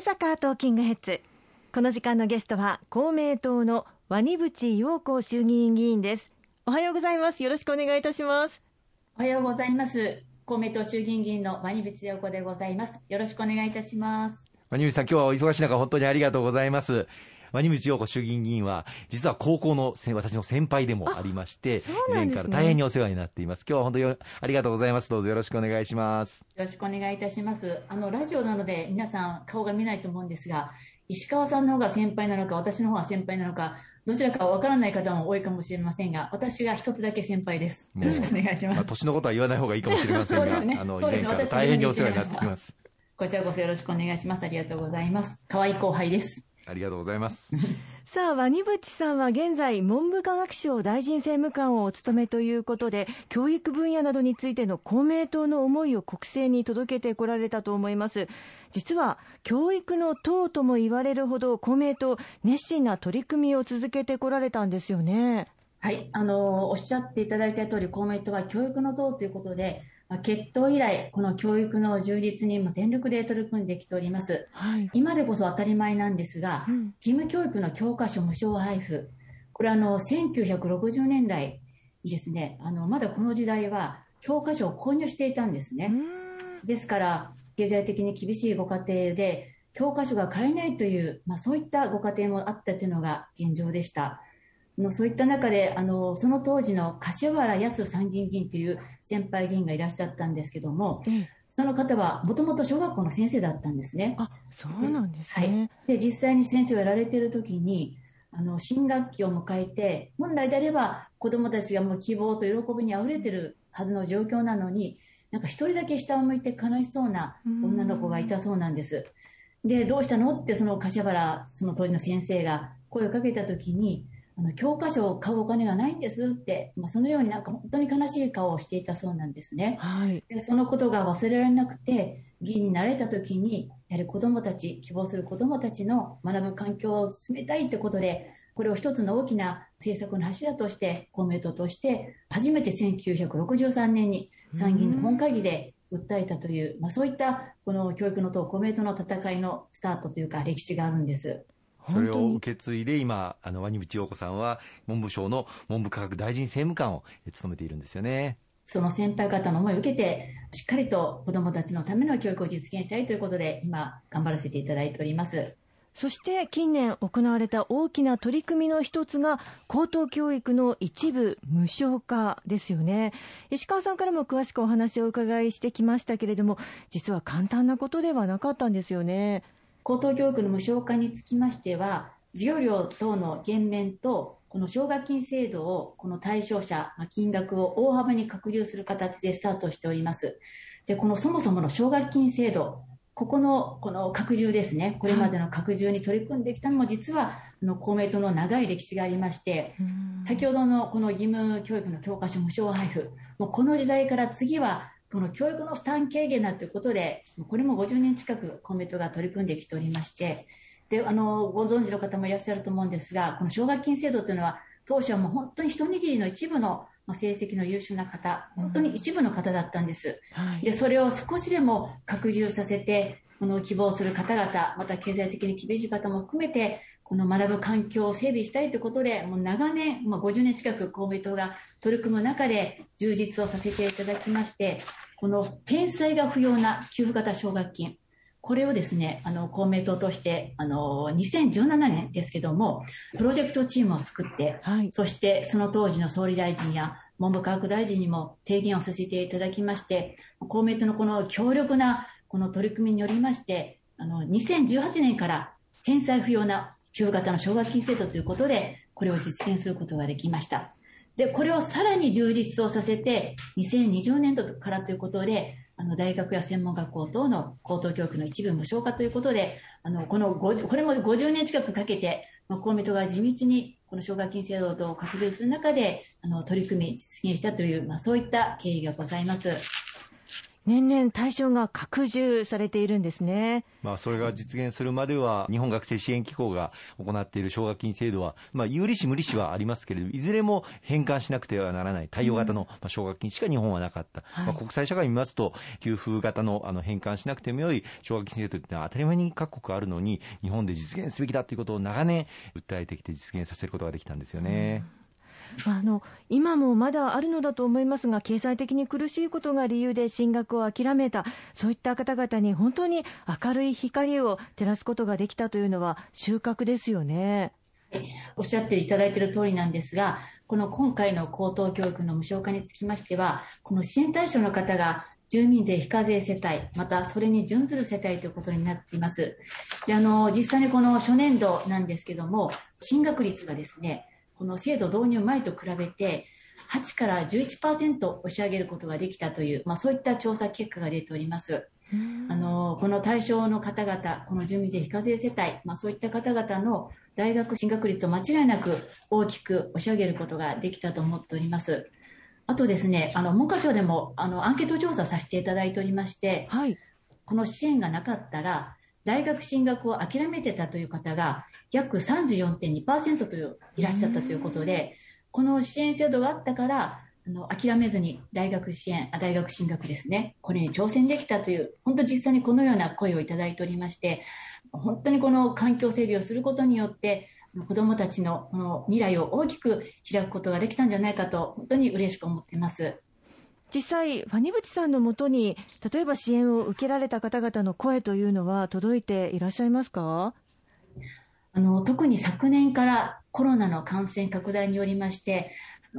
阪トーキングヘッズ。この時間のゲストは公明党の鰐淵陽子衆議院議員です。おはようございます。よろしくお願いいたします。おはようございます。公明党衆議院議員の鰐淵陽子でございます。よろしくお願いいたします。鰐淵さん今日はお忙しい中本当にありがとうございます鰐淵陽子衆議院議員は実は高校の私の先輩でもありまして、以前から大変にお世話になっています。今日は本当にありがとうございます。どうぞよろしくお願いします。よろしくお願いいたします。あのラジオなので皆さん顔が見ないと思うんですが、石川さんの方が先輩なのか、私の方が先輩なのか、どちらかわからない方も多いかもしれませんが、私が一つだけ先輩です。よろしくお願いします。まあ、年のことは言わない方がいいかもしれませんが、そうですね、あの、そうですね、大変にお世話になっています。こちらこそよろしくお願いします。ありがとうございます。可愛い後輩です。ありがとうございます。さあ、ワニブチさんは現在、文部科学省大臣政務官をお務めということで、教育分野などについての公明党の思いを国政に届けてこられたと思います。実は、教育の党とも言われるほど、公明党、熱心な取り組みを続けてこられたんですよね。はい、あのおっしゃっていただいた通り、公明党は教育の党ということで、まあ、決闘以来、この教育の充実に全力で取り組んできております。はい、今でこそ当たり前なんですが、うん、義務教育の教科書無償配布、これあの、1960年代ですね、あの、まだこの時代は教科書を購入していたんですね。ですから、経済的に厳しいご家庭で、教科書が買えないという、まあ、そういったご家庭もあったというのが現状でした。のそういった中であのその当時の柏原康参議院議員という先輩議員がいらっしゃったんですけども、うん、その方はもともと小学校の先生だったんですね。あそうなんですね、はい、で実際に先生をやられている時にあの新学期を迎えて本来であれば子どもたちがもう希望と喜びにあふれてるはずの状況なのになんか一人だけ下を向いて悲しそうな女の子がいたそうなんです。でどうしたのってその柏原その当時の先生が声をかけた時にあの教科書を買うお金がないんですって、まあ、そのようになんか本当に悲しい顔をしていたそうなんですね。はい、でそのことが忘れられなくて議員になれた時にやはり子どもたち希望する子どもたちの学ぶ環境を進めたいということでこれを一つの大きな政策の柱として公明党として初めて1963年に参議院の本会議で訴えたという、まあ、そういったこの教育の党公明党の戦いのスタートというか歴史があるんです。それを受け継いで今、あの、鰐淵陽子さんは文部省の文部科学大臣政務官を務めているんですよね。その先輩方の思いを受けて、しっかりと子どもたちのための教育を実現したいということで、今、頑張らせていただいております。そして近年行われた大きな取り組みの一つが高等教育の一部無償化ですよね石川さんからも詳しくお話をお伺いしてきましたけれども実は簡単なことではなかったんですよね高等教育の無償化につきましては、授業料等の減免と、この奨学金制度を、この対象者、金額を大幅に拡充する形でスタートしております。で、このそもそもの奨学金制度、ここのこの拡充ですね、これまでの拡充に取り組んできたのも、実はあの公明党の長い歴史がありまして、先ほどのこの義務教育の教科書無償配布、もうこの時代から次はこの教育の負担軽減だということで、これも50年近く公明党が取り組んできておりまして、であのご存知の方もいらっしゃると思うんですが、この奨学金制度というのは、当初はもう本当に一握りの一部の成績の優秀な方、本当に一部の方だったんです。でそれを少しでも拡充させて、この希望する方々、また経済的に厳しい方も含めて、この学ぶ環境を整備したいということで、もう長年、まあ、50年近く公明党が取り組む中で充実をさせていただきまして、この返済が不要な給付型奨学金、これをですね、あの、公明党として、あの、2017年ですけども、プロジェクトチームを作って、はい、そしてその当時の総理大臣や文部科学大臣にも提言をさせていただきまして、公明党のこの強力なこの取り組みによりまして、あの、2018年から返済不要な給付型の奨学金制度ということで、これを実現することができました。で、これをさらに充実をさせて、2020年度からということで、あの大学や専門学校等の高等教育の一部無償化ということで、あのこのこれも50年近くかけて、まあ、公明党が地道にこの奨学金制度を拡充する中であの取り組み、実現したという、まあ、そういった経緯がございます。年々対象が拡充されているんですね。まあ、それが実現するまでは、日本学生支援機構が行っている奨学金制度は、まあ、有利子、無利子はありますけれど、いずれも返還しなくてはならない、対応型の奨学金しか日本はなかった。うん、まあ、国際社会見ますと、給付型のあの返還しなくてもよい奨学金制度というのは当たり前に各国あるのに、日本で実現すべきだということを長年訴えてきて実現させることができたんですよね。うんあの今もまだあるのだと思いますが、経済的に苦しいことが理由で進学を諦めた、そういった方々に本当に明るい光を照らすことができたというのは、収穫ですよね。おっしゃっていただいている通りなんですが、この今回の高等教育の無償化につきましては、この支援対象の方が住民税非課税世帯、またそれに準ずる世帯ということになっています。であの実際にこの初年度なんですけども、進学率がですね、この制度導入前と比べて、8から11%押し上げることができたという、まあ、そういった調査結果が出ております。あのこの対象の方々、この住民税非課税世帯、まあ、そういった方々の大学進学率を間違いなく大きく押し上げることができたと思っております。あとですね、あの文科省でもあのアンケート調査させていただいておりまして、はい、この支援がなかったら、大学進学を諦めてたという方が約34.2%といういらっしゃったということで、この支援制度があったから、あの諦めずに大学支援あ、大学進学ですね、これに挑戦できたという、本当実際にこのような声をいただいておりまして、本当にこの環境整備をすることによって、子どもたちのこの未来を大きく開くことができたんじゃないかと、本当に嬉しく思っています。実際、ファニブチさんのもとに、例えば支援を受けられた方々の声というのは届いていらっしゃいますか？あの特に昨年からコロナの感染拡大によりまして、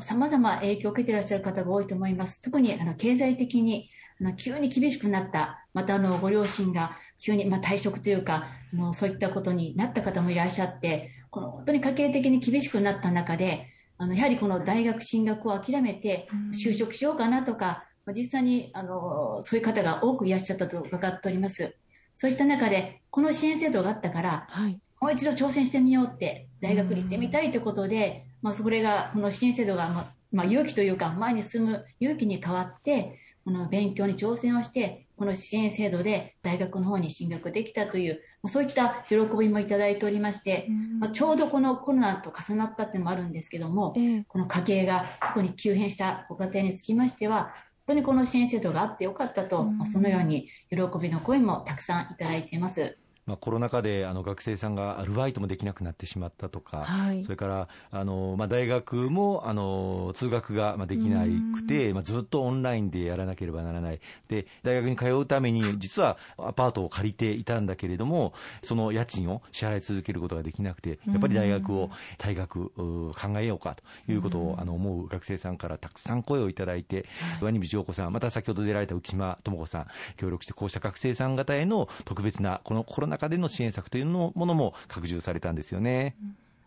さまざま影響を受けていらっしゃる方が多いと思います。特にあの経済的にあの急に厳しくなった、またあのご両親が急に、まあ、退職というかあの、そういったことになった方もいらっしゃって、この本当に家計的に厳しくなった中で、あのやはりこの大学進学を諦めて就職しようかなとか、実際にあのそういう方が多くいらっしゃったと伺っております。そういった中で、この支援制度があったから、はい、もう一度挑戦してみようって、大学に行ってみたいということで、まあ、それが、この支援制度が、まあ、まあ、勇気というか、前に進む勇気に変わって、この勉強に挑戦をして、この支援制度で大学の方に進学できたという、そういった喜びもいただいておりまして、まあ、ちょうどこのコロナと重なったっていうのもあるんですけども、この家計が特に急変したご家庭につきましては、本当にこの支援制度があってよかったと、まあ、そのように喜びの声もたくさんいただいています。まあ、コロナ禍であの学生さんがアルバイトもできなくなってしまったとか、はい、それからあの、まあ、大学もあの通学ができなくて、まあ、ずっとオンラインでやらなければならない。で、大学に通うために、実はアパートを借りていたんだけれども、その家賃を支払い続けることができなくて、やっぱり大学を退学考えようかということをあの思う学生さんからたくさん声をいただいて、上西陽子さん、また先ほど出られた浮島智子さん、協力して、こうした学生さん方への特別な、このコロナ中での支援策というのものも拡充されたんですよね。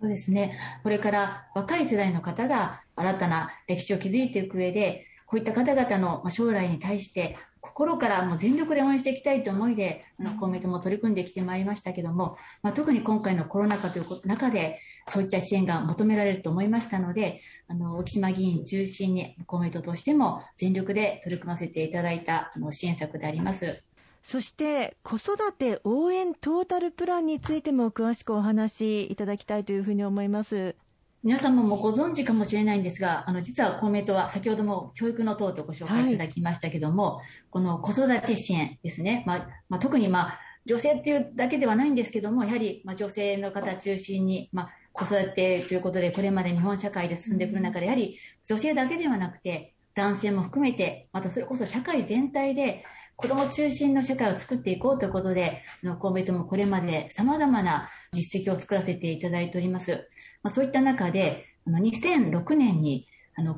そうですね。これから若い世代の方が新たな歴史を築いていく上で、こういった方々の将来に対して心からもう全力で応援していきたいという思いで、あの公明党も取り組んできてまいりましたけども、まあ、特に今回のコロナ禍という中で、そういった支援が求められると思いましたので、あの沖島議員中心に公明党としても全力で取り組ませていただいたあの支援策であります。そして子育て応援トータルプランについても詳しくお話しいただきたいというふうに思います。皆さんももご存知かもしれないんですが、あの実は公明党は先ほども教育の党とご紹介いただきましたけども、はい、この子育て支援ですね、まあまあ、特に、まあ、女性っていうだけではないんですけども、やはり、まあ、女性の方中心に、まあ、子育てということで、これまで日本社会で進んでくる中で、やはり女性だけではなくて、男性も含めて、またそれこそ社会全体で、子ども中心の社会を作っていこうということで、公明党もこれまでさまざまな実績を作らせていただいております。まあ、そういった中で、2006年に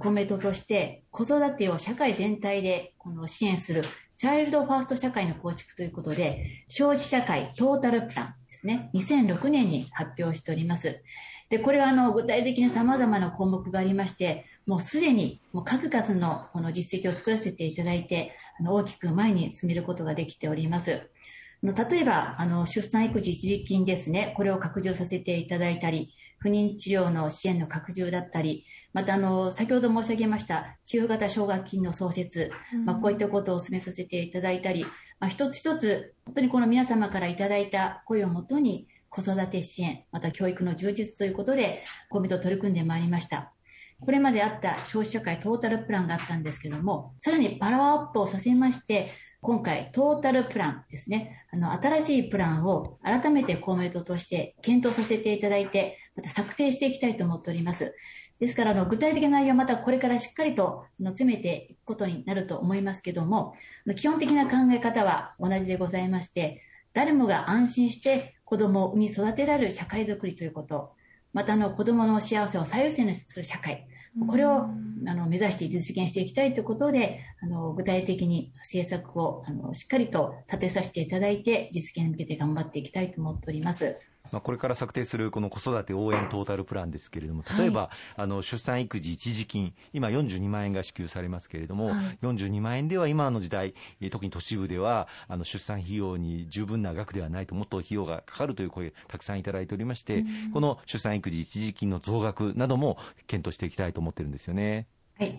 公明党として子育てを社会全体でこの支援するチャイルドファースト社会の構築ということで、少子社会トータルプランですね、2006年に発表しております。で、これはあの具体的に様々な項目がありまして、もうすでにもう数々のこの実績を作らせていただいて、あの大きく前に進めることができております。例えば、あの、出産育児一時金ですね、これを拡充させていただいたり、不妊治療の支援の拡充だったり、またあの先ほど申し上げました給付型奨学金の創設、まあ、こういったことを進めさせていただいたり、まあ、一つ一つ本当にこの皆様からいただいた声をもとに子育て支援、また教育の充実ということで、公明党取り組んでまいりました。これまであった消費社会トータルプランがあったんですけども、さらにパワーアップをさせまして、今回、トータルプランですね、あの、新しいプランを改めて公明党として検討させていただいて、また策定していきたいと思っております。ですから、あの、具体的な内容はまたこれからしっかりとの詰めていくことになると思いますけども、基本的な考え方は同じでございまして、誰もが安心して子供を産み育てられる社会づくりということ、またあの子供の幸せを最優先にする社会、これをあの目指して実現していきたいということで、あの具体的に政策をあのしっかりと立てさせていただいて、実現に向けて頑張っていきたいと思っております。まあ、これから策定するこの子育て応援トータルプランですけれども、例えば、はい、あの出産育児一時金、今42万円が支給されますけれども、はい、42万円では今の時代、特に都市部ではあの出産費用に十分な額ではないと、もっと費用がかかるという声、たくさんいただいておりまして、うん、この出産育児一時金の増額なども検討していきたいと思ってるんですよね。はい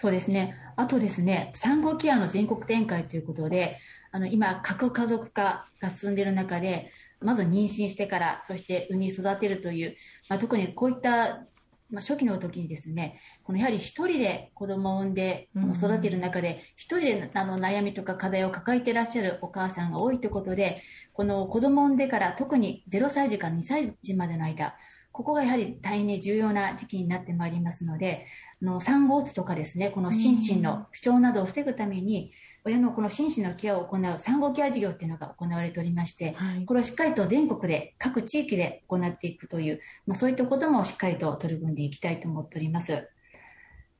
そうですね。あとですね、産後ケアの全国展開ということで、あの、今、核家族化が進んでいる中で、まず妊娠してから、そして産み育てるという、まあ、特にこういったまあ、初期の時にですね、このやはり一人で子供を産んで育てる中で、一人であの悩みとか課題を抱えていらっしゃるお母さんが多いということで、この子供を産んでから特に0歳児から2歳児までの間、ここがやはり大変に重要な時期になってまいりますので、あの産後うつとかですね、この心身の不調などを防ぐために、親のこの心身のケアを行う産後ケア事業っていうのが行われておりまして、はい、これをしっかりと全国で各地域で行っていくという、まあ、そういったこともしっかりと取り組んでいきたいと思っております。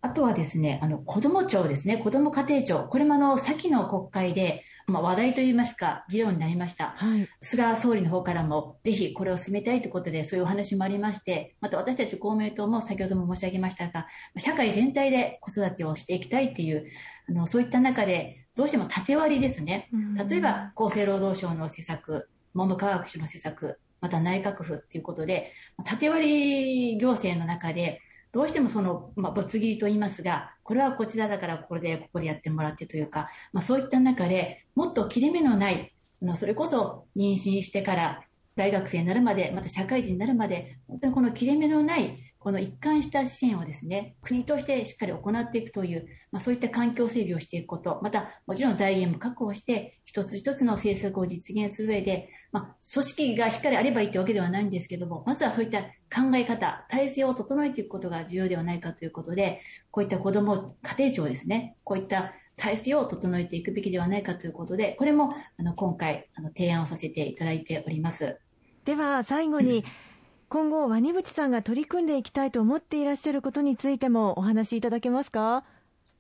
あとはですね、あの、子ども庁ですね、子ども家庭庁、これもあの、先の国会で、まあ、話題といいますか、議論になりました。はい、菅総理の方からも、ぜひこれを進めたいということで、そういうお話もありまして、また私たち公明党も先ほども申し上げましたが、社会全体で子育てをしていきたいという、あの、そういった中で、どうしても縦割りですね。例えば、厚生労働省の施策、文部科学省の施策、また内閣府ということで、縦割り行政の中で、どうしてもその、まあ、ぶつ切りと言いますが、これはこちらだからこれで、ここでやってもらってというか、まあ、そういった中でもっと切れ目のない、それこそ妊娠してから大学生になるまで、また社会人になるまで、本当にこの切れ目のないこの一貫した支援をですね、国としてしっかり行っていくという、まあ、そういった環境整備をしていくこと、また、もちろん財源も確保して、一つ一つの政策を実現する上で、まあ、組織がしっかりあればいいというわけではないんですけども、まずはそういった考え方、体制を整えていくことが重要ではないかということで、こういった子ども家庭庁ですね、こういった体制を整えていくべきではないかということで、これもあの今回あの提案をさせていただいております。では最後に、今後、ワニブチさんが取り組んでいきたいと思っていらっしゃることについてもお話しいただけますか？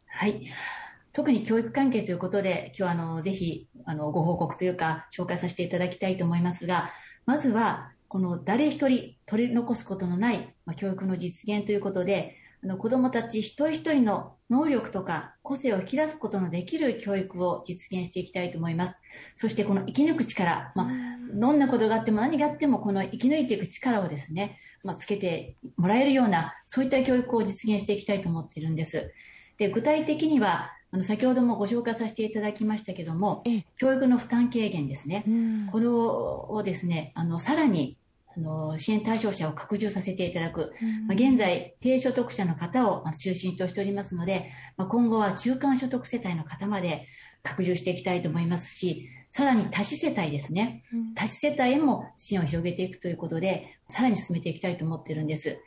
はい。特に教育関係ということで、今日あの、ぜひ、あの、ご報告というか、紹介させていただきたいと思いますが、まずは、この誰一人取り残すことのない、まあ、教育の実現ということで、あの子どもたち一人一人の能力とか個性を引き出すことのできる教育を実現していきたいと思います。そしてこの生き抜く力、まあ、どんなことがあっても何があってもこの生き抜いていく力をですね、まあ、つけてもらえるような、そういった教育を実現していきたいと思っているんです。で、具体的には、あの先ほどもご紹介させていただきましたけども、教育の負担軽減ですね。これをですね、あの、さらにあの支援対象者を拡充させていただく、まあ、現在、低所得者の方を中心としておりますので、まあ、今後は中間所得世帯の方まで拡充していきたいと思いますし、さらに多子世帯ですね、多子世帯へも支援を広げていくということで、さらに進めていきたいと思っているんです。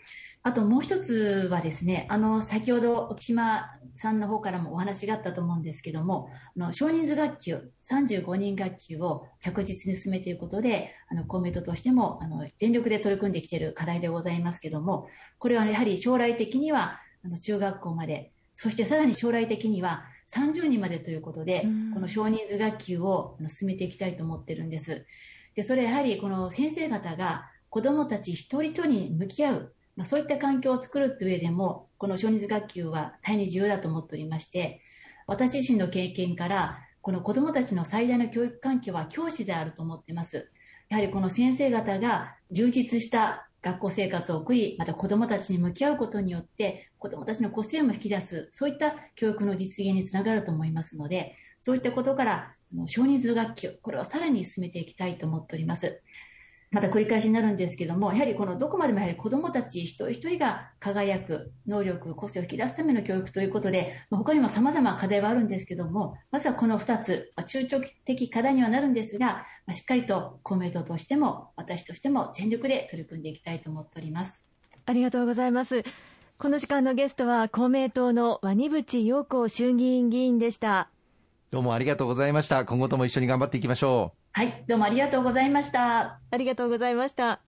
あともう一つはですね、あの、先ほど沖島さんの方からもお話があったと思うんですけども、あの少人数学級、35人学級を着実に進めていくことで、あの公明党としてもあの全力で取り組んできている課題でございますけども、これはやはり将来的にはあの中学校まで、そしてさらに将来的には30人までということで、この少人数学級を進めていきたいと思ってるんです。で、それやはりこの先生方が子どもたち一人一人に向き合う、まあ、そういった環境を作るという上でも、この少人数学級は大変に重要だと思っておりまして、私自身の経験から、この子どもたちの最大の教育環境は教師であると思っています。やはりこの先生方が充実した学校生活を送り、また子どもたちに向き合うことによって、子どもたちの個性も引き出す、そういった教育の実現につながると思いますので、そういったことから、少人数学級、これをさらに進めていきたいと思っております。また繰り返しになるんですけども、やはりこのどこまでもやはり子どもたち一人一人が輝く能力、個性を引き出すための教育ということで、まあ、他にも様々課題はあるんですけども、まずはこの2つ、まあ、中長期的課題にはなるんですが、まあ、しっかりと公明党としても、私としても全力で取り組んでいきたいと思っております。ありがとうございます。この時間のゲストは公明党の鰐淵陽子衆議院議員でした。どうもありがとうございました。今後とも一緒に頑張っていきましょう。はい、どうもありがとうございました。ありがとうございました。